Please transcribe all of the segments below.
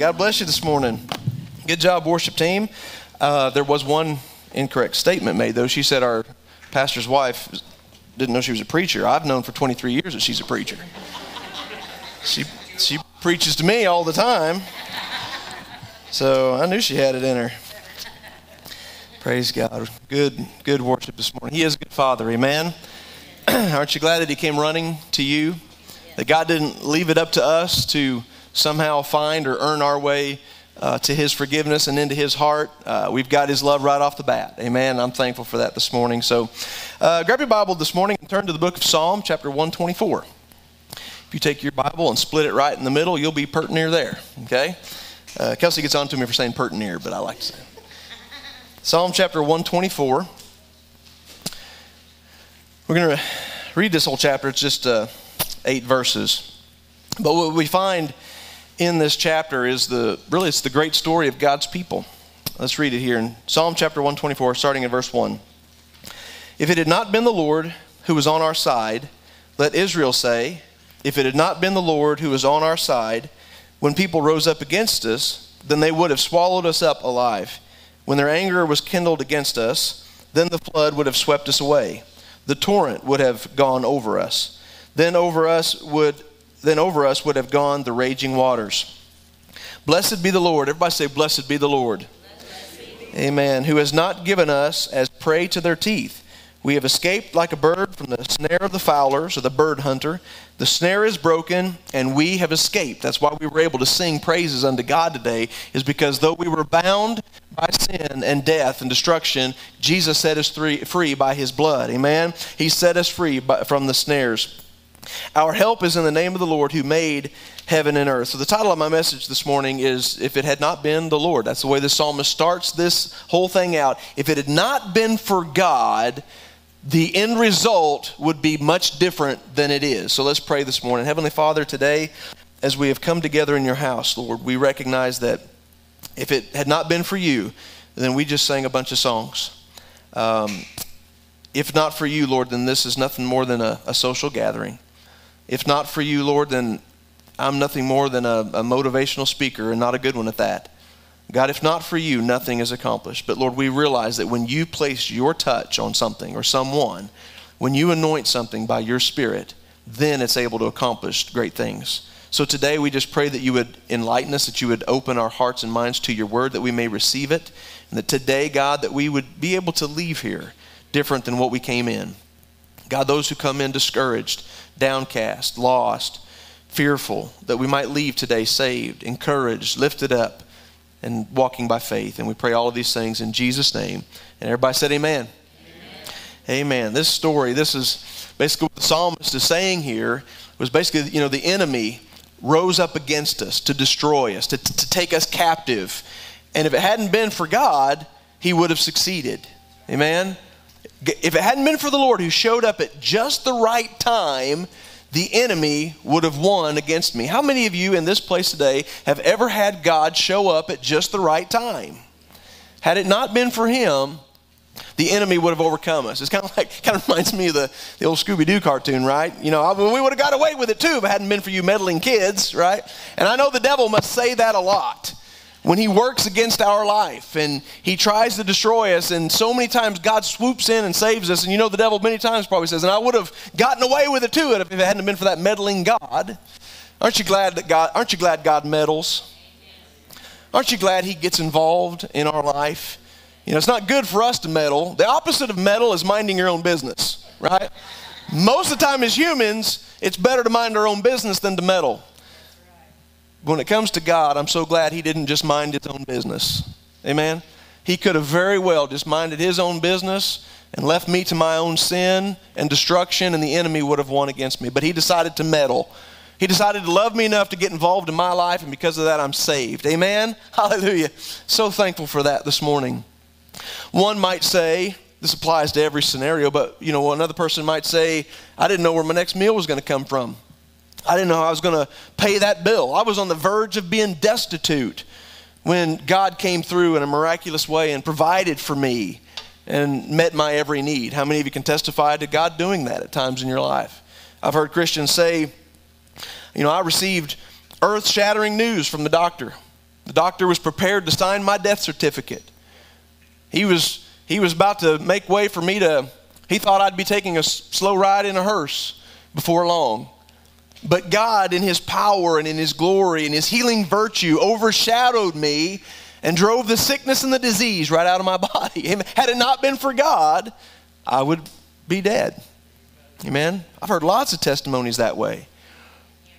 God bless you this morning. Good job, worship team. Uh, there was one incorrect statement made, though. She said our pastor's wife didn't know she was a preacher. I've known for 23 years that she's a preacher. She, she preaches to me all the time. So I knew she had it in her. Praise God. Good, good worship this morning. He is a good father. Amen. Aren't you glad that he came running to you? That God didn't leave it up to us to somehow find or earn our way uh, to his forgiveness and into his heart. Uh, we've got his love right off the bat. Amen. I'm thankful for that this morning. So uh, grab your Bible this morning and turn to the book of Psalm, chapter 124. If you take your Bible and split it right in the middle, you'll be pert near there. Okay? Uh, Kelsey gets on to me for saying pert near, but I like to say. Psalm chapter 124. We're going to read this whole chapter. It's just uh, eight verses. But what we find in this chapter is the really it's the great story of God's people. Let's read it here in Psalm chapter 124, starting in verse 1. If it had not been the Lord who was on our side, let Israel say, if it had not been the Lord who was on our side, when people rose up against us, then they would have swallowed us up alive. When their anger was kindled against us, then the flood would have swept us away. The torrent would have gone over us. Then over us would then over us would have gone the raging waters. Blessed be the Lord. Everybody say, Blessed be the Lord. Amen. Who has not given us as prey to their teeth. We have escaped like a bird from the snare of the fowlers or the bird hunter. The snare is broken and we have escaped. That's why we were able to sing praises unto God today, is because though we were bound by sin and death and destruction, Jesus set us free by his blood. Amen. He set us free from the snares. Our help is in the name of the Lord who made heaven and earth. So, the title of my message this morning is If It Had Not Been the Lord. That's the way the psalmist starts this whole thing out. If it had not been for God, the end result would be much different than it is. So, let's pray this morning. Heavenly Father, today, as we have come together in your house, Lord, we recognize that if it had not been for you, then we just sang a bunch of songs. Um, if not for you, Lord, then this is nothing more than a, a social gathering. If not for you, Lord, then I'm nothing more than a, a motivational speaker and not a good one at that. God, if not for you, nothing is accomplished. But Lord, we realize that when you place your touch on something or someone, when you anoint something by your Spirit, then it's able to accomplish great things. So today we just pray that you would enlighten us, that you would open our hearts and minds to your word, that we may receive it. And that today, God, that we would be able to leave here different than what we came in. God, those who come in discouraged, downcast, lost, fearful, that we might leave today saved, encouraged, lifted up, and walking by faith. And we pray all of these things in Jesus' name. And everybody said, Amen. Amen. amen. This story, this is basically what the psalmist is saying here, was basically, you know, the enemy rose up against us to destroy us, to, to take us captive. And if it hadn't been for God, he would have succeeded. Amen? If it hadn't been for the Lord who showed up at just the right time, the enemy would have won against me. How many of you in this place today have ever had God show up at just the right time? Had it not been for him, the enemy would have overcome us. It's kind of like, kind of reminds me of the, the old Scooby Doo cartoon, right? You know, we would have got away with it too if it hadn't been for you meddling kids, right? And I know the devil must say that a lot when he works against our life and he tries to destroy us and so many times god swoops in and saves us. And you know the devil many times probably says and i would have gotten away with it too if it hadn't been for that meddling god. Aren't you glad that god aren't you glad god meddles? Aren't you glad he gets involved in our life? You know it's not good for us to meddle. The opposite of meddle is minding your own business right? Most of the time as humans it's better to mind our own business than to meddle when it comes to God, I'm so glad he didn't just mind his own business. Amen? He could have very well just minded his own business and left me to my own sin and destruction, and the enemy would have won against me. But he decided to meddle. He decided to love me enough to get involved in my life, and because of that, I'm saved. Amen? Hallelujah. So thankful for that this morning. One might say, this applies to every scenario, but you know, another person might say, I didn't know where my next meal was going to come from. I didn't know how I was going to pay that bill. I was on the verge of being destitute when God came through in a miraculous way and provided for me and met my every need. How many of you can testify to God doing that at times in your life? I've heard Christians say, you know, I received earth shattering news from the doctor. The doctor was prepared to sign my death certificate. He was, he was about to make way for me to, he thought I'd be taking a slow ride in a hearse before long. But God, in His power and in His glory and His healing virtue, overshadowed me and drove the sickness and the disease right out of my body. Had it not been for God, I would be dead. Amen. I've heard lots of testimonies that way.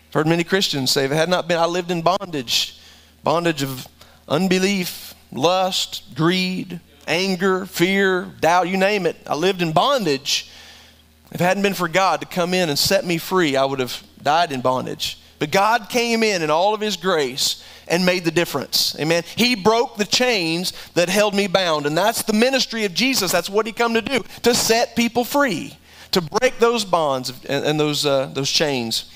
I've heard many Christians say, if it had not been, I lived in bondage, bondage of unbelief, lust, greed, anger, fear, doubt, you name it. I lived in bondage. If it hadn't been for God to come in and set me free, I would have died in bondage. But God came in in all of His grace and made the difference. Amen. He broke the chains that held me bound. And that's the ministry of Jesus. That's what He come to do, to set people free, to break those bonds and, and those, uh, those chains.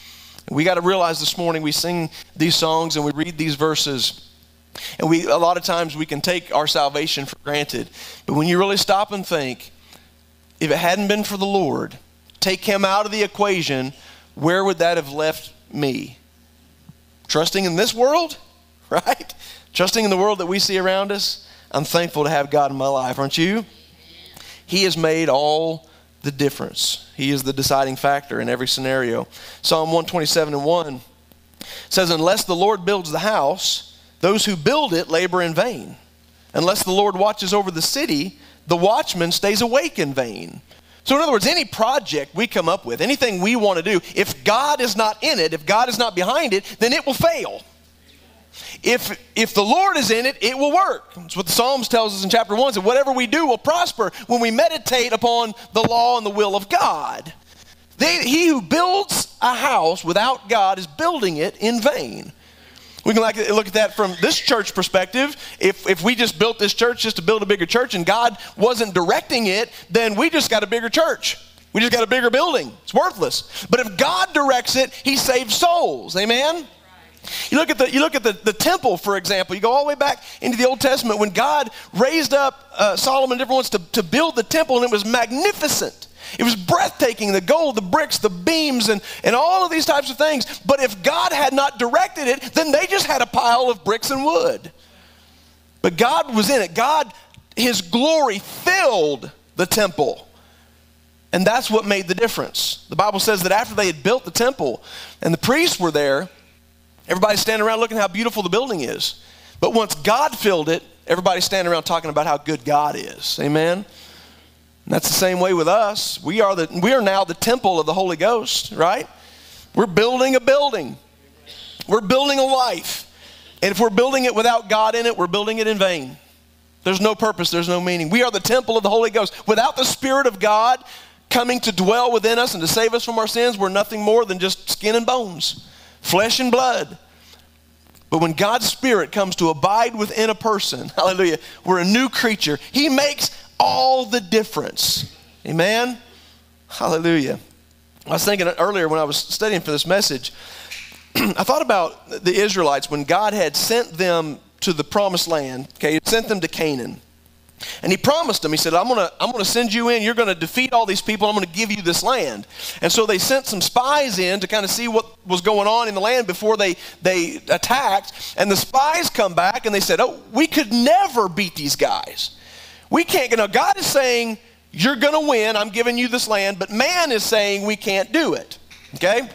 We got to realize this morning we sing these songs and we read these verses. And we a lot of times we can take our salvation for granted. But when you really stop and think, if it hadn't been for the Lord, take him out of the equation, where would that have left me? Trusting in this world? Right? Trusting in the world that we see around us? I'm thankful to have God in my life, aren't you? He has made all the difference. He is the deciding factor in every scenario. Psalm 127 and 1 says, Unless the Lord builds the house, those who build it labor in vain. Unless the Lord watches over the city, the watchman stays awake in vain. So, in other words, any project we come up with, anything we want to do, if God is not in it, if God is not behind it, then it will fail. If, if the Lord is in it, it will work. That's what the Psalms tells us in chapter 1. That whatever we do will prosper when we meditate upon the law and the will of God. They, he who builds a house without God is building it in vain. We can like, look at that from this church perspective. If, if we just built this church just to build a bigger church and God wasn't directing it, then we just got a bigger church. We just got a bigger building. It's worthless. But if God directs it, He saves souls. Amen? You look at the, you look at the, the temple, for example. You go all the way back into the Old Testament when God raised up uh, Solomon and ones to, to build the temple, and it was magnificent. It was breathtaking the gold, the bricks, the beams, and, and all of these types of things. But if God had not directed it, then they just had a pile of bricks and wood. But God was in it. God, His glory filled the temple. And that's what made the difference. The Bible says that after they had built the temple and the priests were there, everybody's standing around looking how beautiful the building is. But once God filled it, everybody's standing around talking about how good God is. Amen? And that's the same way with us. We are, the, we are now the temple of the Holy Ghost, right? We're building a building, we're building a life. And if we're building it without God in it, we're building it in vain. There's no purpose, there's no meaning. We are the temple of the Holy Ghost. Without the Spirit of God coming to dwell within us and to save us from our sins, we're nothing more than just skin and bones, flesh and blood. But when God's Spirit comes to abide within a person, hallelujah, we're a new creature. He makes all the difference. Amen? Hallelujah. I was thinking earlier when I was studying for this message, I thought about the Israelites when God had sent them to the promised land, okay, he sent them to Canaan. And he promised them, he said, I'm gonna, I'm gonna send you in, you're gonna defeat all these people, I'm gonna give you this land. And so they sent some spies in to kind of see what was going on in the land before they, they attacked. And the spies come back and they said, Oh, we could never beat these guys. We can't get, now God is saying, you're going to win, I'm giving you this land, but man is saying we can't do it. Okay?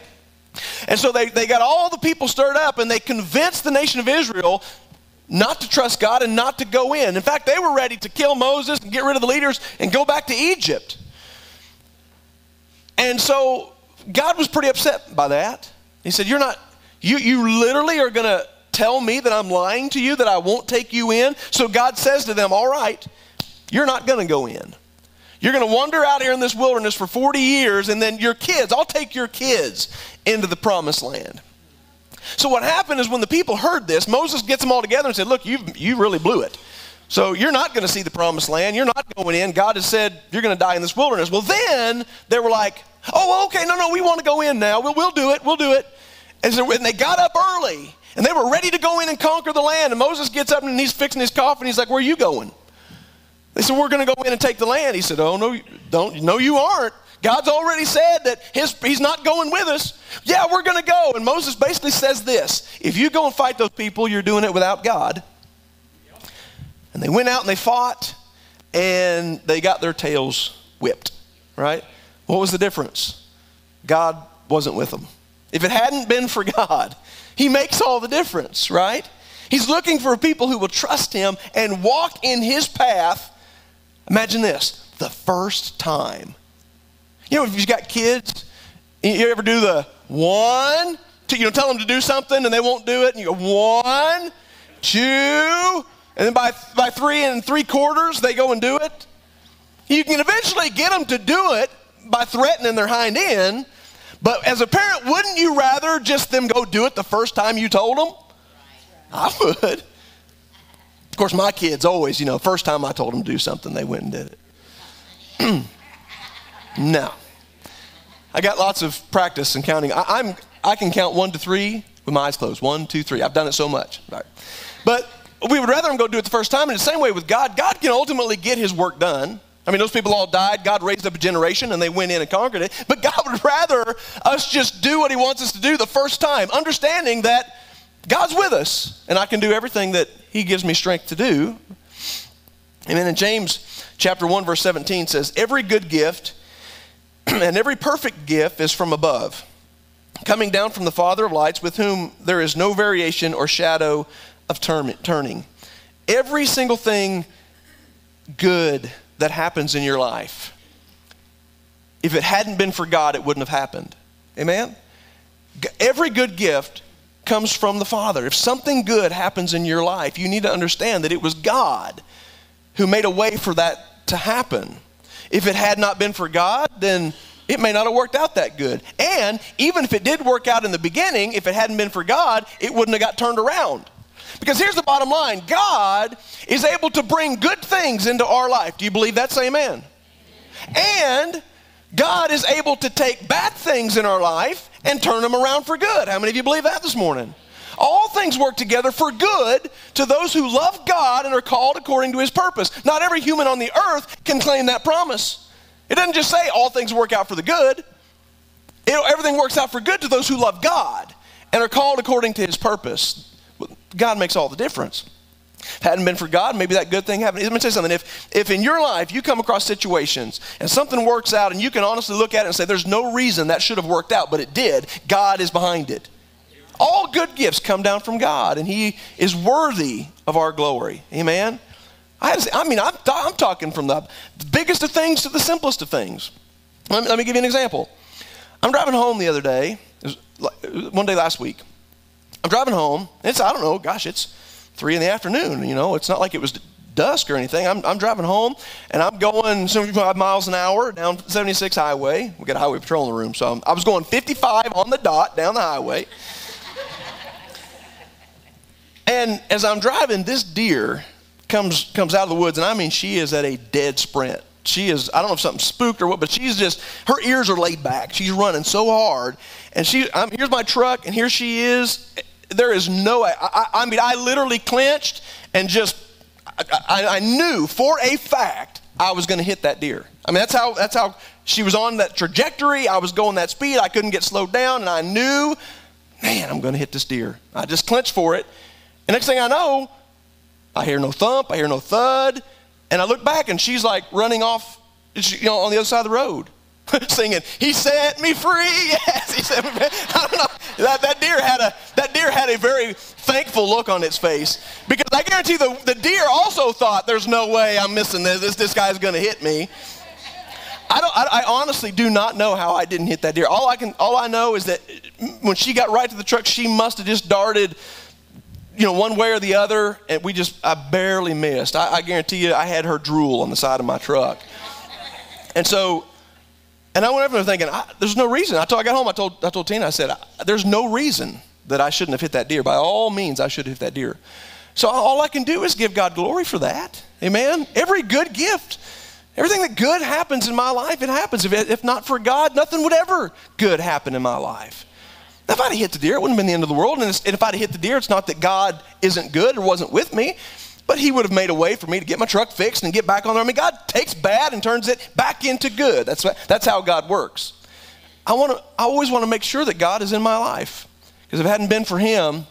And so they, they got all the people stirred up and they convinced the nation of Israel not to trust God and not to go in. In fact, they were ready to kill Moses and get rid of the leaders and go back to Egypt. And so God was pretty upset by that. He said, You're not, you, you literally are going to tell me that I'm lying to you, that I won't take you in. So God says to them, All right, you're not going to go in. You're going to wander out here in this wilderness for 40 years, and then your kids, I'll take your kids into the promised land. So, what happened is when the people heard this, Moses gets them all together and said, Look, you you really blew it. So, you're not going to see the promised land. You're not going in. God has said, You're going to die in this wilderness. Well, then they were like, Oh, okay, no, no, we want to go in now. We'll, we'll do it. We'll do it. And so when they got up early and they were ready to go in and conquer the land, and Moses gets up and he's fixing his coffin. He's like, Where are you going? They said, We're going to go in and take the land. He said, Oh, no, don't, no, you aren't. God's already said that his, he's not going with us. Yeah, we're going to go. And Moses basically says this if you go and fight those people, you're doing it without God. And they went out and they fought, and they got their tails whipped, right? What was the difference? God wasn't with them. If it hadn't been for God, He makes all the difference, right? He's looking for people who will trust Him and walk in His path. Imagine this the first time. You know, if you've got kids, you ever do the one, two, you know, tell them to do something and they won't do it, and you go one, two, and then by, by three and three quarters, they go and do it. You can eventually get them to do it by threatening their hind end, but as a parent, wouldn't you rather just them go do it the first time you told them? I would. Course, my kids always, you know, first time I told them to do something, they went and did it. no. I got lots of practice in counting. I, am I can count one to three with my eyes closed. One, two, three. I've done it so much. Right. But we would rather him go do it the first time. And the same way with God, God can ultimately get his work done. I mean, those people all died. God raised up a generation and they went in and conquered it. But God would rather us just do what he wants us to do the first time, understanding that God's with us and I can do everything that he gives me strength to do. And then in James chapter 1, verse 17 says, Every good gift and every perfect gift is from above, coming down from the Father of lights, with whom there is no variation or shadow of turning. Every single thing good that happens in your life, if it hadn't been for God, it wouldn't have happened. Amen? Every good gift comes from the Father. If something good happens in your life, you need to understand that it was God who made a way for that to happen. If it had not been for God, then it may not have worked out that good. And even if it did work out in the beginning, if it hadn't been for God, it wouldn't have got turned around. Because here's the bottom line God is able to bring good things into our life. Do you believe that? Say amen. And God is able to take bad things in our life and turn them around for good. How many of you believe that this morning? All things work together for good to those who love God and are called according to his purpose. Not every human on the earth can claim that promise. It doesn't just say all things work out for the good, it, everything works out for good to those who love God and are called according to his purpose. God makes all the difference. If it hadn't been for God, maybe that good thing happened. Let me tell you something. If, if in your life you come across situations and something works out and you can honestly look at it and say, there's no reason that should have worked out, but it did, God is behind it. All good gifts come down from God, and He is worthy of our glory. Amen? I, I mean, I'm, I'm, talking from the biggest of things to the simplest of things. Let me, let me give you an example. I'm driving home the other day, one day last week, I'm driving home. It's, I don't know, gosh, it's three in the afternoon. You know, it's not like it was dusk or anything. I'm, I'm driving home and I'm going 75 miles an hour down 76 highway. We got a highway patrol in the room. So I'm, I was going 55 on the dot down the highway. and as I'm driving, this deer comes, comes out of the woods. And I mean, she is at a dead sprint. She is, I don't know if something spooked or what, but she's just, her ears are laid back. She's running so hard. And she, I'm, here's my truck, and here she is there is no way. I, I, mean, I literally clenched and just, I, I knew for a fact I was going to hit that deer. I mean, that's how, that's how she was on that trajectory. I was going that speed. I couldn't get slowed down, and I knew, man, I'm going to hit this deer. I just clenched for it. And next thing I know, I hear no thump, I hear no thud, and I look back, and she's like running off, you know, on the other side of the road. singing, He set me free. Yes, He set me free. I don't know. That, that, deer had a, that deer had a very thankful look on its face because I guarantee the, the deer also thought, There's no way I'm missing this. This, this guy's going to hit me. I, don't, I, I, honestly do not know how I didn't hit that deer. All I, can, all I know is that when she got right to the truck, she must have just darted you know, one way or the other, and we just, I barely missed. I, I, guarantee you, I had her drool on the side of my truck. And so and I went over there thinking, there's no reason. I, told, I got home, I told, I told Tina, I said, there's no reason that I shouldn't have hit that deer. By all means, I should have hit that deer. So all I can do is give God glory for that. Amen? Every good gift, everything that good happens in my life, it happens. If, if not for God, nothing would ever good happen in my life. If I'd hit the deer, it wouldn't have been the end of the world. And if I'd hit the deer, it's not that God isn't good or wasn't with me, but he would have made a way for me to get my truck fixed and get back on there. I mean, God takes bad and turns it back into good. That's, that's how God works. I, want to, I always want to make sure that God is in my life. Because if it hadn't been for him,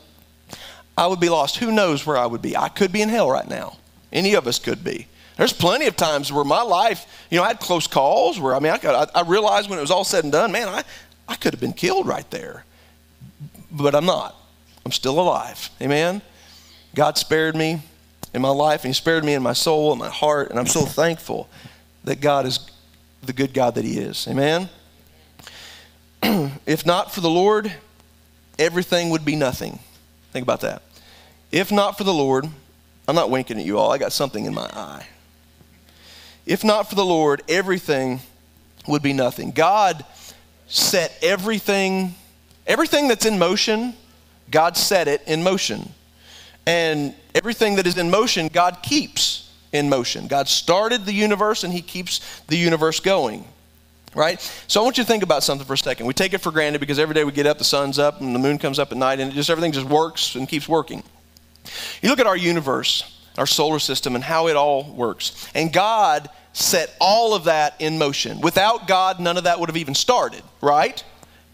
I would be lost. Who knows where I would be? I could be in hell right now. Any of us could be. There's plenty of times where my life, you know, I had close calls where, I mean, I, I, I realized when it was all said and done, man, I, I could have been killed right there. But I'm not. I'm still alive. Amen? God spared me in my life, and He spared me in my soul and my heart, and I'm so thankful that God is the good God that He is. Amen? if not for the Lord, everything would be nothing. Think about that. If not for the Lord, I'm not winking at you all, I got something in my eye. If not for the Lord, everything would be nothing. God set everything, everything that's in motion, God set it in motion. And everything that is in motion, God keeps in motion. God started the universe and He keeps the universe going. Right? So I want you to think about something for a second. We take it for granted because every day we get up, the sun's up, and the moon comes up at night, and just everything just works and keeps working. You look at our universe, our solar system, and how it all works. And God set all of that in motion. Without God, none of that would have even started, right?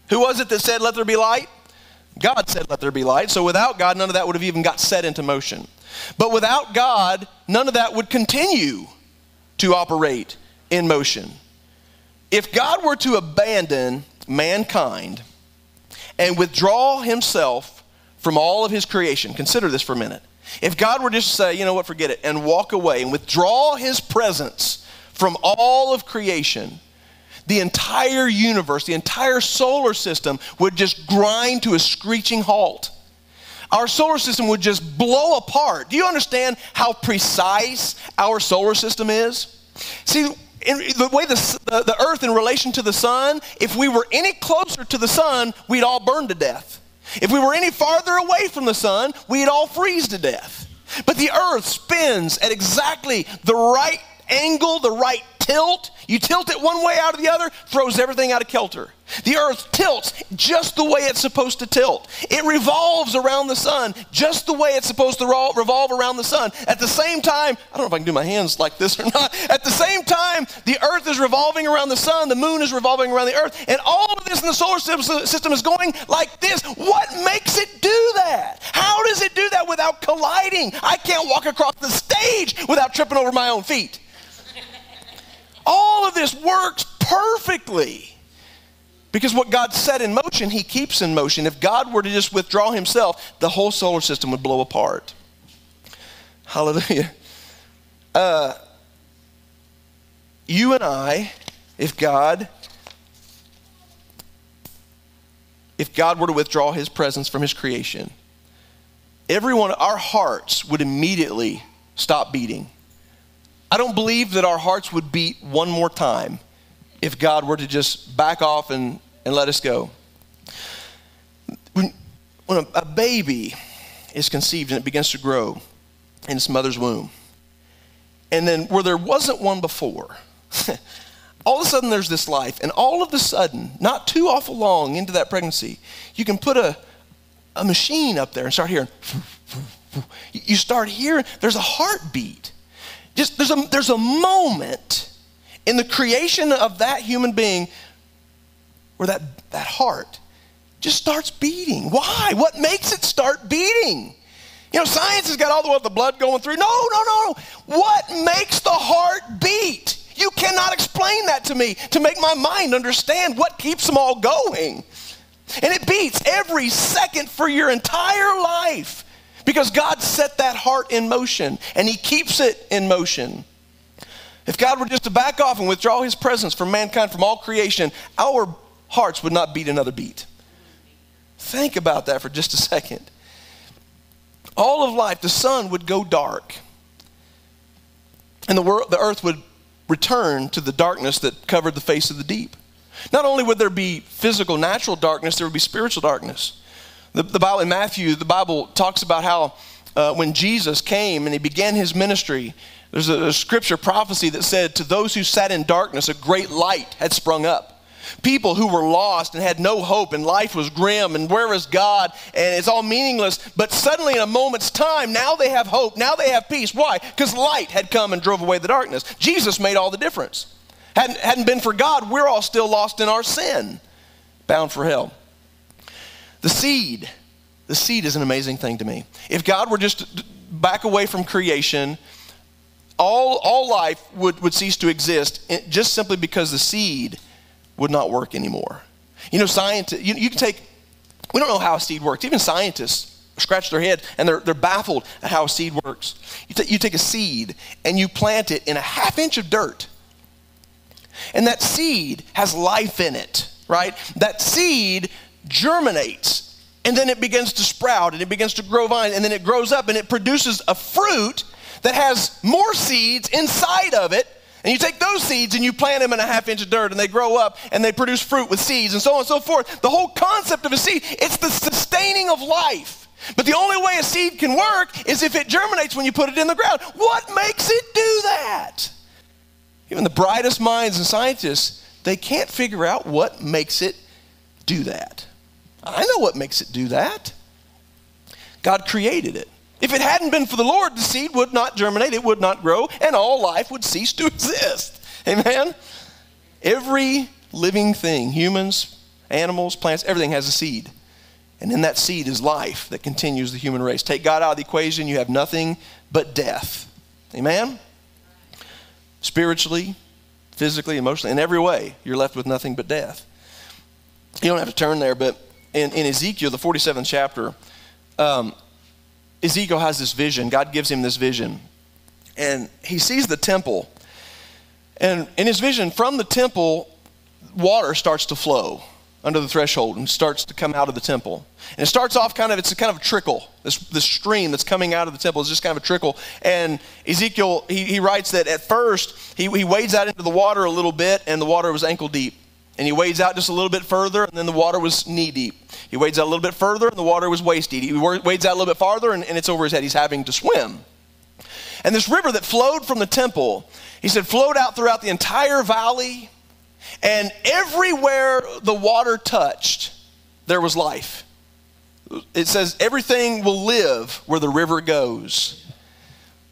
Who was it that said, Let there be light? God said, Let there be light. So without God, none of that would have even got set into motion. But without God, none of that would continue to operate in motion. If God were to abandon mankind and withdraw himself from all of his creation, consider this for a minute. If God were just to say, you know what, forget it, and walk away and withdraw his presence from all of creation, the entire universe, the entire solar system would just grind to a screeching halt. Our solar system would just blow apart. Do you understand how precise our solar system is? See, in the way the, the, the earth in relation to the sun, if we were any closer to the sun, we'd all burn to death. If we were any farther away from the sun, we'd all freeze to death. But the earth spins at exactly the right angle, the right tilt. You tilt it one way out of the other, throws everything out of kilter. The earth tilts just the way it's supposed to tilt. It revolves around the sun just the way it's supposed to revolve around the sun. At the same time, I don't know if I can do my hands like this or not. At the same time, the earth is revolving around the sun, the moon is revolving around the earth, and all of this in the solar system is going like this. What makes it do that? How does it do that without colliding? I can't walk across the stage without tripping over my own feet. All of this works perfectly. Because what God set in motion, He keeps in motion. If God were to just withdraw Himself, the whole solar system would blow apart. Hallelujah. Uh, you and I, if God, if God were to withdraw His presence from His creation, everyone, our hearts would immediately stop beating. I don't believe that our hearts would beat one more time if God were to just back off and, and let us go. When, when a, a baby is conceived and it begins to grow in its mother's womb, and then where there wasn't one before, all of a sudden there's this life, and all of a sudden, not too awful long into that pregnancy, you can put a, a machine up there and start hearing. You start hearing, there's a heartbeat. Just there's a, there's a moment in the creation of that human being where that, that heart just starts beating. Why? What makes it start beating? You know, science has got all the the blood going through. No, no, no. What makes the heart beat? You cannot explain that to me to make my mind understand what keeps them all going. And it beats every second for your entire life. Because God set that heart in motion and He keeps it in motion. If God were just to back off and withdraw His presence from mankind, from all creation, our hearts would not beat another beat. Think about that for just a second. All of life, the sun would go dark, and the, world, the earth would return to the darkness that covered the face of the deep. Not only would there be physical, natural darkness, there would be spiritual darkness. The, the Bible in Matthew, the Bible talks about how uh, when Jesus came and he began his ministry, there's a, a scripture prophecy that said, To those who sat in darkness, a great light had sprung up. People who were lost and had no hope, and life was grim, and where is God? And it's all meaningless. But suddenly, in a moment's time, now they have hope. Now they have peace. Why? Because light had come and drove away the darkness. Jesus made all the difference. Hadn't, hadn't been for God, we're all still lost in our sin, bound for hell. The seed. The seed is an amazing thing to me. If God were just back away from creation, all, all life would, would cease to exist just simply because the seed would not work anymore. You know, scientists, you, you can take, we don't know how a seed works. Even scientists scratch their head and they're, they're baffled at how a seed works. You, t- you take a seed and you plant it in a half inch of dirt. And that seed has life in it, right? That seed germinates and then it begins to sprout and it begins to grow vine and then it grows up and it produces a fruit that has more seeds inside of it. And you take those seeds and you plant them in a half inch of dirt and they grow up and they produce fruit with seeds and so on and so forth. The whole concept of a seed, it's the sustaining of life. But the only way a seed can work is if it germinates when you put it in the ground. What makes it do that? Even the brightest minds and scientists, they can't figure out what makes it do that. I know what makes it do that. God created it. If it hadn't been for the Lord, the seed would not germinate, it would not grow, and all life would cease to exist. Amen? Every living thing, humans, animals, plants, everything has a seed. And in that seed is life that continues the human race. Take God out of the equation, you have nothing but death. Amen? Spiritually, physically, emotionally, in every way, you're left with nothing but death. You don't have to turn there, but in, in Ezekiel, the 47th chapter, um, Ezekiel has this vision. God gives him this vision. And he sees the temple. And in his vision, from the temple, water starts to flow under the threshold and starts to come out of the temple. And it starts off kind of, it's a kind of a trickle. This, this stream that's coming out of the temple is just kind of a trickle. And Ezekiel, he, he writes that at first, he, he wades out into the water a little bit, and the water was ankle deep. And he wades out just a little bit further, and then the water was knee deep. He wades out a little bit further, and the water was waist deep. He wades out a little bit farther, and, and it's over his head. He's having to swim. And this river that flowed from the temple, he said, flowed out throughout the entire valley, and everywhere the water touched, there was life. It says, everything will live where the river goes.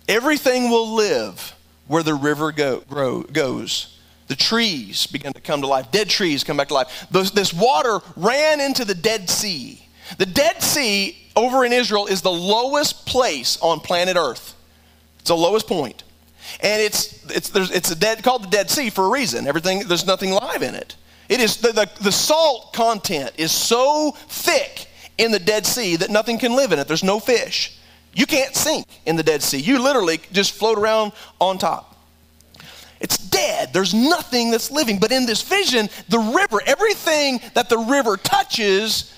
Everything will live where the river go, grow, goes. The trees began to come to life. Dead trees come back to life. This, water ran into the Dead Sea. The Dead Sea over in Israel is the lowest place on planet Earth. It's the lowest point. And it's, it's, it's a dead, called the Dead Sea for a reason. Everything, there's nothing live in it. It is, the, the, the salt content is so thick in the Dead Sea that nothing can live in it. There's no fish. You can't sink in the Dead Sea. You literally just float around on top. Dead. There's nothing that's living. But in this vision, the river, everything that the river touches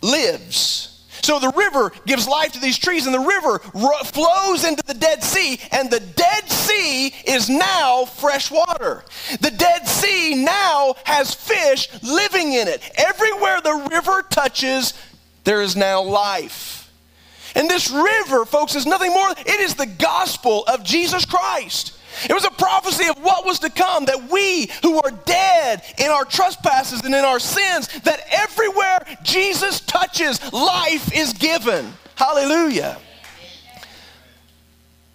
lives. So the river gives life to these trees, and the river ro- flows into the Dead Sea, and the Dead Sea is now fresh water. The Dead Sea now has fish living in it. Everywhere the river touches, there is now life. And this river, folks, is nothing more, it is the gospel of Jesus Christ. It was a prophecy of what was to come that we who are dead in our trespasses and in our sins, that everywhere Jesus touches, life is given. Hallelujah.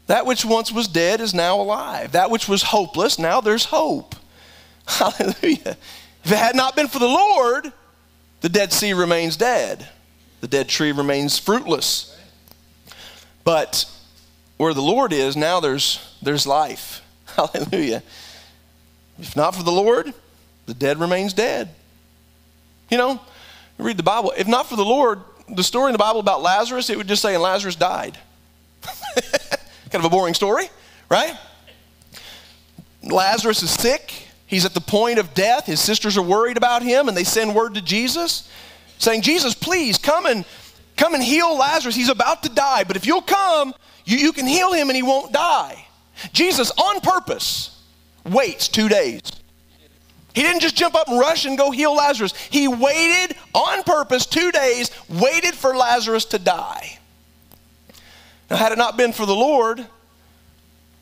That which once was dead is now alive. That which was hopeless, now there's hope. Hallelujah. If it had not been for the Lord, the Dead Sea remains dead, the dead tree remains fruitless. But where the Lord is, now there's, there's life. Hallelujah. If not for the Lord, the dead remains dead. You know, read the Bible. If not for the Lord, the story in the Bible about Lazarus, it would just say, and Lazarus died. kind of a boring story, right? Lazarus is sick. He's at the point of death. His sisters are worried about him, and they send word to Jesus saying, Jesus, please come and come and heal Lazarus. He's about to die, but if you'll come, you, you can heal him and he won't die. Jesus, on purpose, waits two days. He didn't just jump up and rush and go heal Lazarus. He waited on purpose two days, waited for Lazarus to die. Now, had it not been for the Lord,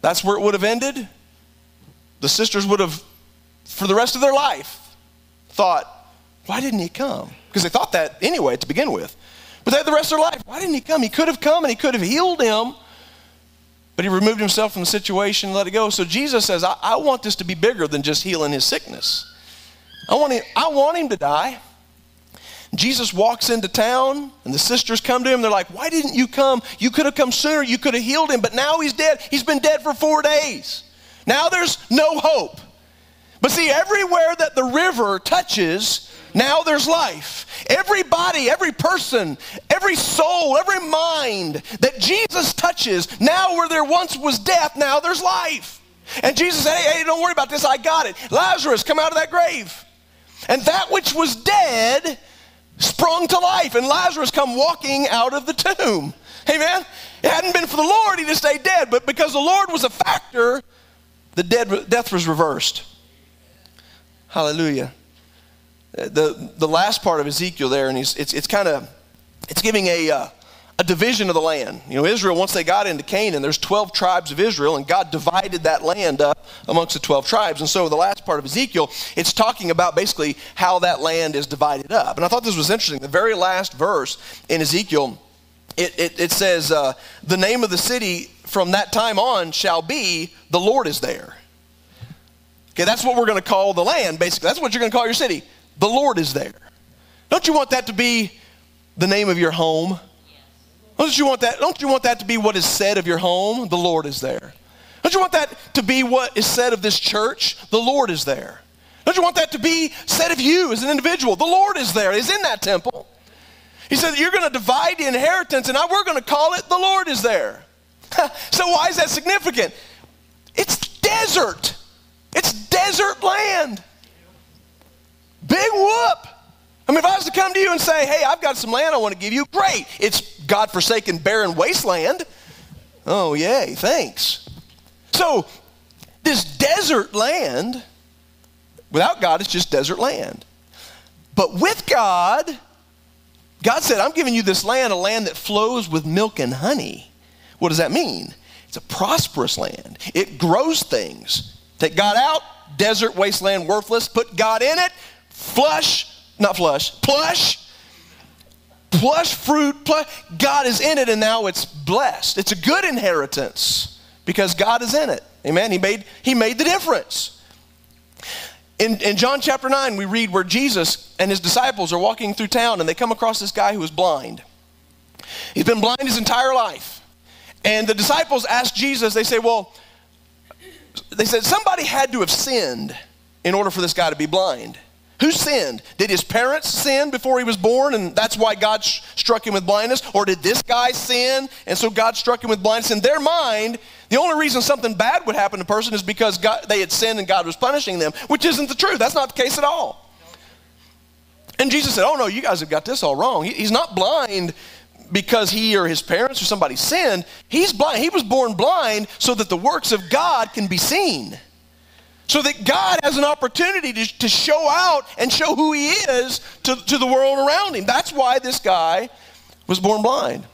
that's where it would have ended. The sisters would have, for the rest of their life, thought, why didn't he come? Because they thought that anyway to begin with. But they had the rest of their life. Why didn't he come? He could have come and he could have healed him, but he removed himself from the situation and let it go. So Jesus says, I, I want this to be bigger than just healing his sickness. I want, him, I want him to die. Jesus walks into town and the sisters come to him. They're like, Why didn't you come? You could have come sooner. You could have healed him, but now he's dead. He's been dead for four days. Now there's no hope. But see, everywhere that the river touches, now there's life. Everybody, every person, every soul, every mind that Jesus touches, now where there once was death, now there's life. And Jesus said, Hey, hey, don't worry about this. I got it. Lazarus, come out of that grave. And that which was dead sprung to life, and Lazarus come walking out of the tomb. Amen. It hadn't been for the Lord, he'd have stayed dead. But because the Lord was a factor, the dead, death was reversed. Hallelujah. The, the last part of Ezekiel there, and he's, it's, it's kind of, it's giving a, uh, a division of the land. You know, Israel, once they got into Canaan, there's 12 tribes of Israel, and God divided that land up amongst the 12 tribes. And so the last part of Ezekiel, it's talking about basically how that land is divided up. And I thought this was interesting. The very last verse in Ezekiel, it, it, it says, uh, The name of the city from that time on shall be, The Lord is there. Okay, that's what we're going to call the land, basically. That's what you're going to call your city. The Lord is there. Don't you want that to be the name of your home? Don't you want that? Don't you want that to be what is said of your home? The Lord is there. Don't you want that to be what is said of this church? The Lord is there. Don't you want that to be said of you as an individual? The Lord is there. He's in that temple. He said, You're going to divide the inheritance, and we're going to call it the Lord is there. so, why is that significant? It's desert, it's desert land. Big whoop. I mean, if I was to come to you and say, hey, I've got some land I want to give you, great. It's God forsaken, barren wasteland. Oh, yay, thanks. So, this desert land, without God, it's just desert land. But with God, God said, I'm giving you this land, a land that flows with milk and honey. What does that mean? It's a prosperous land, it grows things. Take God out, desert, wasteland, worthless. Put God in it, flush, not flush, plush, plush fruit. Plush. God is in it, and now it's blessed. It's a good inheritance because God is in it. Amen. He made, he made the difference. In, in John chapter 9, we read where Jesus and his disciples are walking through town and they come across this guy who is blind. He's been blind his entire life. And the disciples ask Jesus, they say, Well, they said somebody had to have sinned in order for this guy to be blind. Who sinned? Did his parents sin before he was born and that's why God sh- struck him with blindness? Or did this guy sin and so God struck him with blindness? In their mind, the only reason something bad would happen to a person is because God, they had sinned and God was punishing them, which isn't the truth. That's not the case at all. And Jesus said, Oh no, you guys have got this all wrong. He, he's not blind because he or his parents or somebody sinned. He's blind. He was born blind so that the works of God can be seen so that God has an opportunity to, to show out and show who He is to, to the world around Him. That's why this guy was born blind.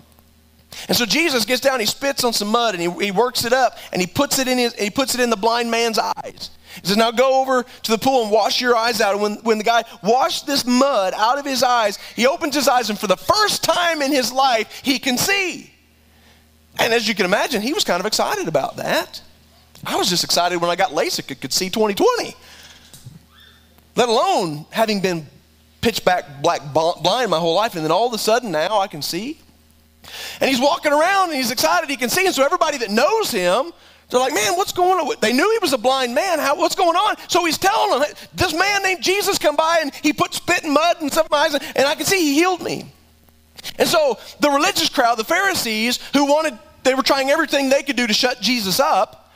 And so Jesus gets down, he spits on some mud, and he, he works it up, and he puts it in his, he puts it in the blind man's eyes. He says, Now go over to the pool and wash your eyes out. And when, when the guy washed this mud out of his eyes, he opens his eyes, and for the first time in his life, he can see. And as you can imagine, he was kind of excited about that. I was just excited when I got LASIK, it could see 2020. Let alone having been pitch black, black blind my whole life, and then all of a sudden now I can see. And he's walking around and he's excited he can see. And so everybody that knows him, they're like, man, what's going on? They knew he was a blind man. How, what's going on? So he's telling them, this man named Jesus come by and he put spit and mud and stuff in my eyes, and I can see he healed me. And so the religious crowd, the Pharisees, who wanted, they were trying everything they could do to shut Jesus up,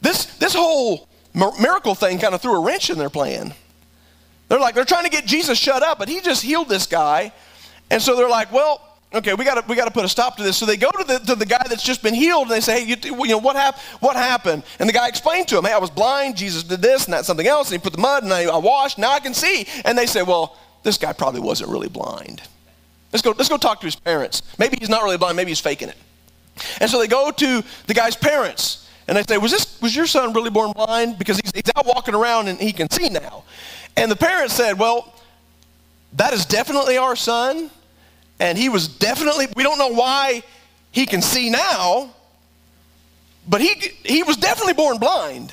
this, this whole miracle thing kind of threw a wrench in their plan. They're like, they're trying to get Jesus shut up, but he just healed this guy. And so they're like, well, okay, we got to we got to put a stop to this. So they go to the, to the guy that's just been healed and they say, hey, you, you know, what, hap- what happened? And the guy explained to him, hey, I was blind. Jesus did this and that, something else. And he put the mud and I, I washed. Now I can see. And they say, well, this guy probably wasn't really blind. Let's go, let's go talk to his parents. Maybe he's not really blind. Maybe he's faking it. And so they go to the guy's parents And they say, was, this, was your son really born blind? Because he's, he's out walking around and he can see now. And the parents said, well, that is definitely our son. And he was definitely, we don't know why he can see now, but he, he was definitely born blind.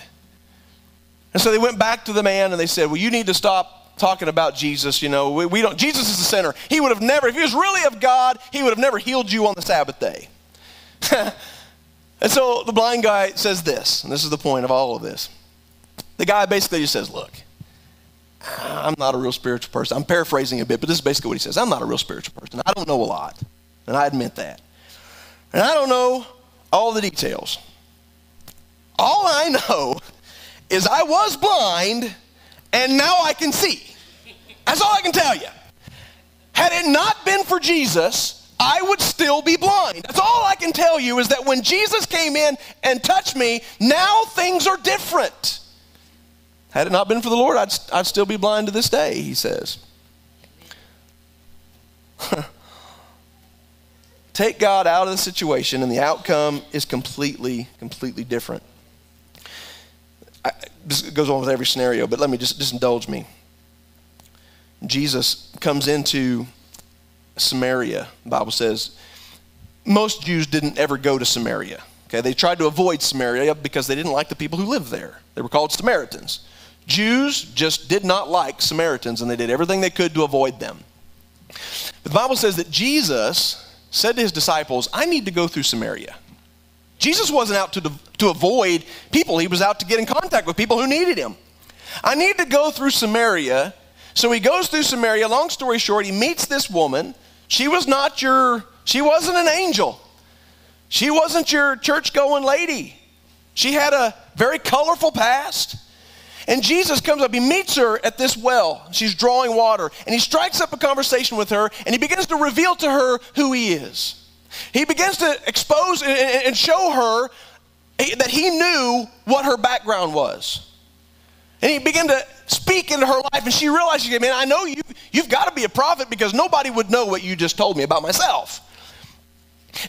And so they went back to the man and they said, Well, you need to stop talking about Jesus. You know, we, we don't, Jesus is the center. He would have never, if he was really of God, he would have never healed you on the Sabbath day. and so the blind guy says this, and this is the point of all of this. The guy basically just says, Look, I'm not a real spiritual person. I'm paraphrasing a bit, but this is basically what he says. I'm not a real spiritual person. I don't know a lot, and I admit that. And I don't know all the details. All I know is I was blind and now I can see. That's all I can tell you. Had it not been for Jesus, I would still be blind. That's all I can tell you is that when Jesus came in and touched me, now things are different. Had it not been for the Lord, I'd, I'd still be blind to this day, he says. Take God out of the situation, and the outcome is completely, completely different. I, this goes on with every scenario, but let me just, just indulge me. Jesus comes into Samaria, the Bible says. Most Jews didn't ever go to Samaria. Okay, they tried to avoid Samaria because they didn't like the people who lived there. They were called Samaritans. Jews just did not like Samaritans and they did everything they could to avoid them. But the Bible says that Jesus said to his disciples, I need to go through Samaria. Jesus wasn't out to, to avoid people, he was out to get in contact with people who needed him. I need to go through Samaria. So he goes through Samaria. Long story short, he meets this woman. She was not your, she wasn't an angel. She wasn't your church going lady. She had a very colorful past. And Jesus comes up, he meets her at this well. She's drawing water. And he strikes up a conversation with her and he begins to reveal to her who he is. He begins to expose and show her that he knew what her background was. And he began to speak into her life, and she realized, she said, man, I know you, you've got to be a prophet because nobody would know what you just told me about myself.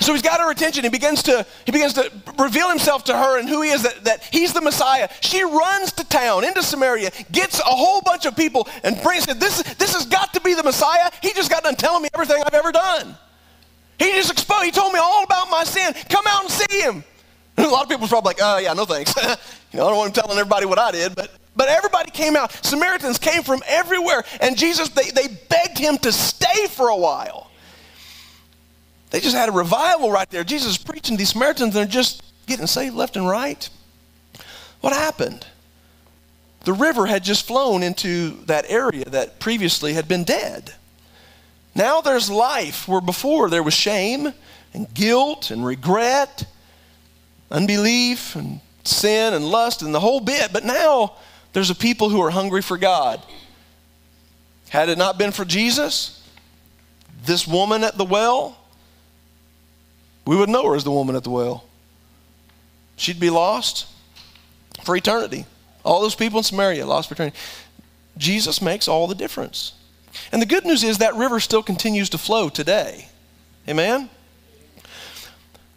So he's got her attention. He begins to, he begins to reveal himself to her and who he is, that, that he's the Messiah. She runs to town, into Samaria, gets a whole bunch of people, and brings said, This, is this has got to be the Messiah. He just got done telling me everything I've ever done. He just exposed, he told me all about my sin. Come out and see him. A lot of people are probably like, oh, yeah, no thanks. you know, I don't want him telling everybody what I did, but, but everybody came out. Samaritans came from everywhere, and Jesus, they, they begged him to stay for a while. They just had a revival right there. Jesus preaching to these Samaritans, they're just getting saved left and right. What happened? The river had just flown into that area that previously had been dead. Now there's life where before there was shame and guilt and regret, unbelief and sin and lust and the whole bit. But now there's a people who are hungry for God. Had it not been for Jesus, this woman at the well, we would know her as the woman at the well. She'd be lost for eternity. All those people in Samaria lost for eternity. Jesus makes all the difference. And the good news is that river still continues to flow today. Amen?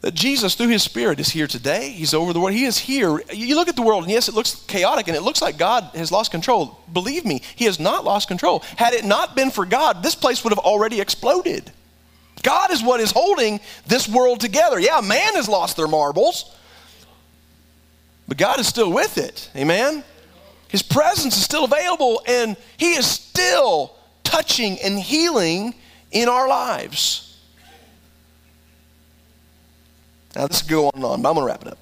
That Jesus, through his Spirit, is here today. He's over the world. He is here. You look at the world, and yes, it looks chaotic and it looks like God has lost control. Believe me, he has not lost control. Had it not been for God, this place would have already exploded. God is what is holding this world together. Yeah, man has lost their marbles, but God is still with it. Amen? His presence is still available, and He is still touching and healing in our lives. Now, this could go on and on, but uh, I'm going to wrap it up.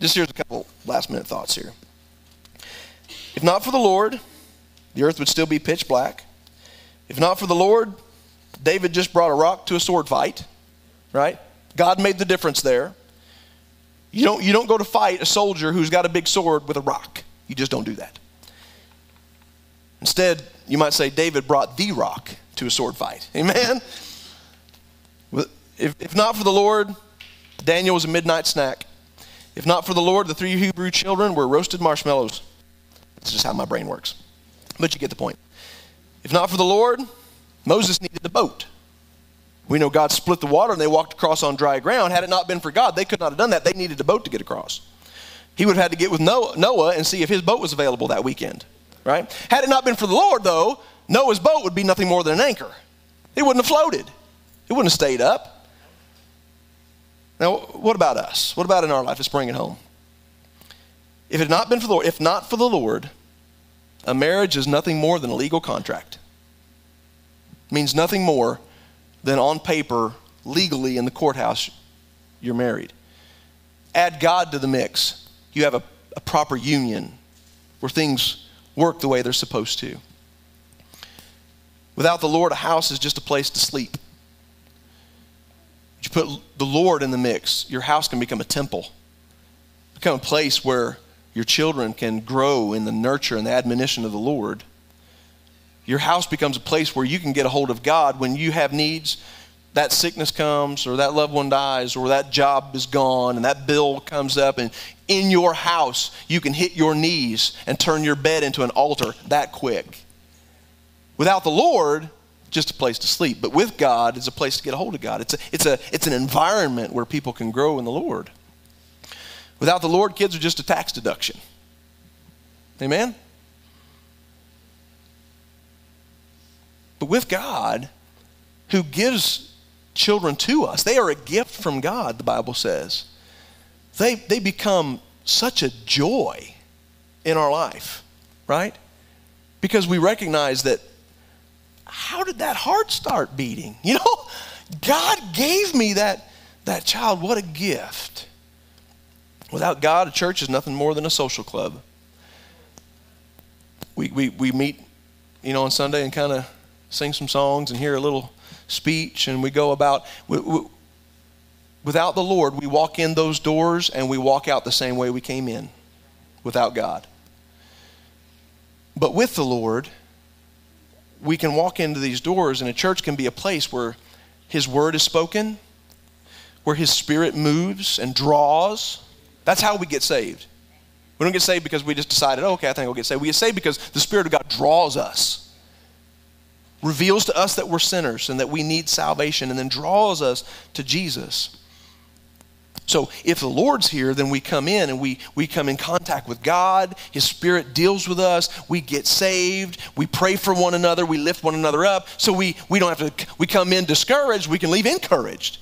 Just here's a couple last minute thoughts here. If not for the Lord, the earth would still be pitch black. If not for the Lord, David just brought a rock to a sword fight, right? God made the difference there. You don't, you don't go to fight a soldier who's got a big sword with a rock. You just don't do that. Instead, you might say David brought the rock to a sword fight. Amen? If, if not for the Lord, Daniel was a midnight snack. If not for the Lord, the three Hebrew children were roasted marshmallows. That's just how my brain works. But you get the point. If not for the Lord, Moses needed the boat. We know God split the water and they walked across on dry ground. Had it not been for God, they could not have done that. They needed a boat to get across. He would have had to get with Noah and see if his boat was available that weekend, right? Had it not been for the Lord, though, Noah's boat would be nothing more than an anchor. It wouldn't have floated, it wouldn't have stayed up. Now, what about us? What about in our life? Let's bring it home. If it had not been for the Lord, if not for the Lord, a marriage is nothing more than a legal contract. It means nothing more than on paper, legally in the courthouse, you're married. Add God to the mix. You have a, a proper union where things work the way they're supposed to. Without the Lord, a house is just a place to sleep. You put the Lord in the mix, your house can become a temple, become a place where your children can grow in the nurture and the admonition of the Lord. Your house becomes a place where you can get a hold of God when you have needs. That sickness comes, or that loved one dies, or that job is gone, and that bill comes up, and in your house, you can hit your knees and turn your bed into an altar that quick. Without the Lord, just a place to sleep. But with God, it's a place to get a hold of God. It's, a, it's, a, it's an environment where people can grow in the Lord. Without the Lord, kids are just a tax deduction. Amen? But with God, who gives children to us, they are a gift from God, the Bible says. They, they become such a joy in our life, right? Because we recognize that how did that heart start beating? You know, God gave me that, that child. What a gift. Without God, a church is nothing more than a social club. We, we, we meet, you know, on Sunday and kind of sing some songs and hear a little speech, and we go about. We, we, without the Lord, we walk in those doors and we walk out the same way we came in without God. But with the Lord, we can walk into these doors, and a church can be a place where His word is spoken, where His Spirit moves and draws, that's how we get saved. We don't get saved because we just decided, oh, okay, I think I'll get saved. We get saved because the Spirit of God draws us, reveals to us that we're sinners and that we need salvation, and then draws us to Jesus. So if the Lord's here, then we come in and we, we come in contact with God. His Spirit deals with us. We get saved. We pray for one another. We lift one another up. So we, we don't have to, we come in discouraged. We can leave encouraged.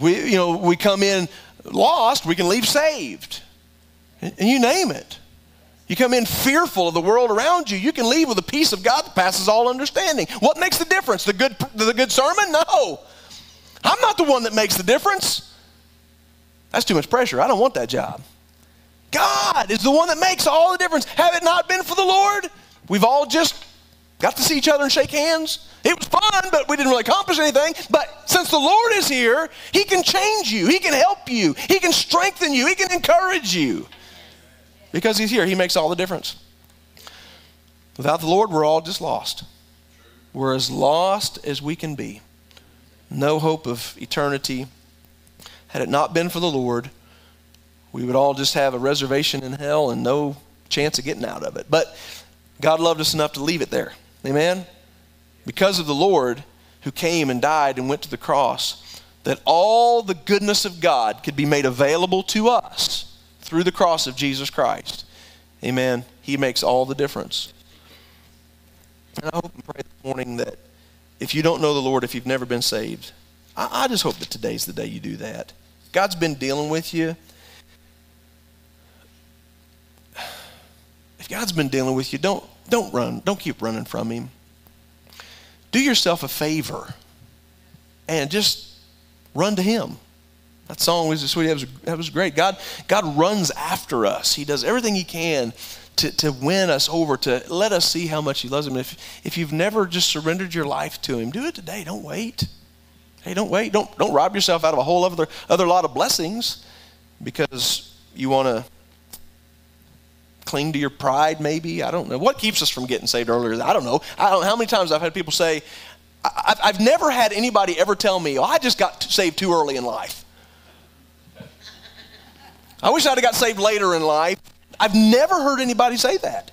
We, you know, we come in lost, we can leave saved. And you name it. You come in fearful of the world around you, you can leave with a peace of God that passes all understanding. What makes the difference? The good, the good sermon? No. I'm not the one that makes the difference. That's too much pressure. I don't want that job. God is the one that makes all the difference. Have it not been for the Lord, we've all just got to see each other and shake hands. It was fun, but we didn't really accomplish anything. But since the Lord is here, He can change you, He can help you, He can strengthen you, He can encourage you. Because He's here, He makes all the difference. Without the Lord, we're all just lost. We're as lost as we can be. No hope of eternity. Had it not been for the Lord, we would all just have a reservation in hell and no chance of getting out of it. But God loved us enough to leave it there. Amen? Because of the Lord who came and died and went to the cross, that all the goodness of God could be made available to us through the cross of Jesus Christ. Amen. He makes all the difference. And I hope and pray this morning that if you don't know the Lord, if you've never been saved, I, I just hope that today's the day you do that. God's been dealing with you. If God's been dealing with you, don't, don't run. Don't keep running from Him do yourself a favor and just run to Him. That song was sweet. That was, that was great. God, God runs after us. He does everything He can to, to win us over, to let us see how much He loves Him. If, if you've never just surrendered your life to Him, do it today. Don't wait. Hey, don't wait. Don't, don't rob yourself out of a whole other, other lot of blessings because you want to cling to your pride, maybe. I don't know. What keeps us from getting saved earlier? I don't know. I don't how many times I've had people say, I've, I've never had anybody ever tell me, oh, I just got saved too early in life. I wish I'd have got saved later in life. I've never heard anybody say that.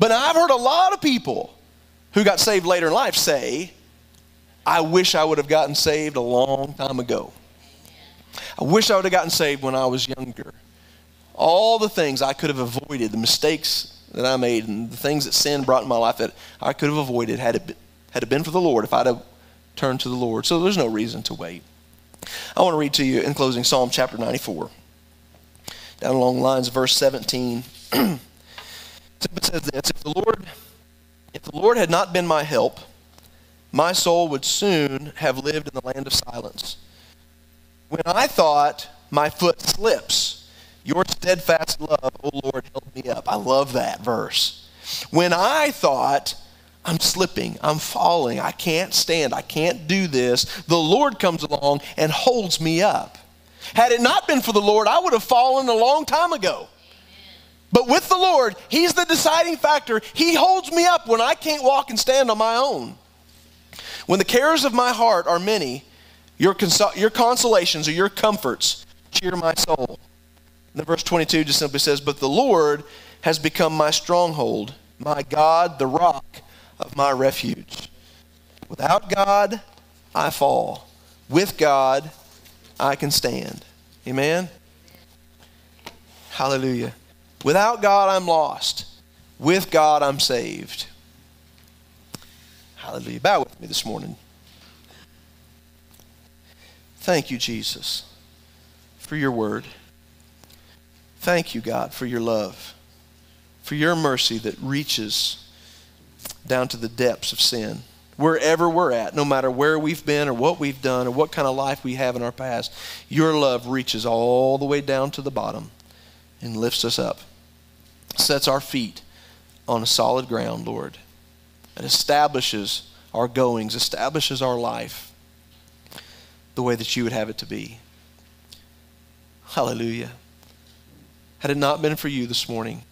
But I've heard a lot of people who got saved later in life say, I wish I would have gotten saved a long time ago. I wish I would have gotten saved when I was younger all the things I could have avoided, the mistakes that I made, and the things that sin brought in my life that I could have avoided had it been, had it been for the Lord, if I'd have turned to the Lord. So there's no reason to wait. I want to read to you in closing Psalm chapter 94. Down along the lines verse 17. it says this If the Lord if the Lord had not been my help, my soul would soon have lived in the land of silence. When I thought my foot slips, your steadfast love, O Lord, held me up. I love that verse. When I thought I'm slipping, I'm falling, I can't stand, I can't do this, the Lord comes along and holds me up. Had it not been for the Lord, I would have fallen a long time ago. But with the Lord, He's the deciding factor. He holds me up when I can't walk and stand on my own. When the cares of my heart are many, your, your consolations or your comforts cheer my soul. And then verse 22 just simply says, But the Lord has become my stronghold, my God, the rock of my refuge. Without God, I fall. With God, I can stand. Amen? Hallelujah. Without God, I'm lost. With God, I'm saved. Hallelujah. Bow with me this morning. Thank you, Jesus, for your word. Thank you, God, for your love, for your mercy that reaches down to the depths of sin. Wherever we're at, no matter where we've been or what we've done or what kind of life we have in our past, your love reaches all the way down to the bottom and lifts us up, sets our feet on a solid ground, Lord, and establishes our goings, establishes our life the way that you would have it to be. Hallelujah. Had it not been for you this morning,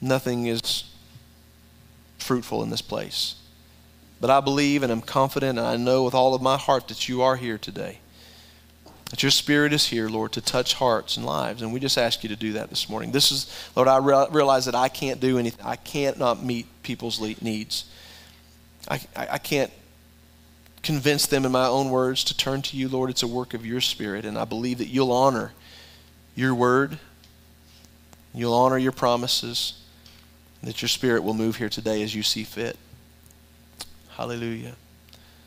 nothing is fruitful in this place. But I believe and I'm confident and I know with all of my heart that you are here today. That your spirit is here, Lord, to touch hearts and lives. And we just ask you to do that this morning. This is, Lord, I realize that I can't do anything. I can't not meet people's needs. I, I, I can't convince them in my own words to turn to you, Lord. It's a work of your spirit. And I believe that you'll honor your word, you'll honor your promises, that your spirit will move here today as you see fit. Hallelujah.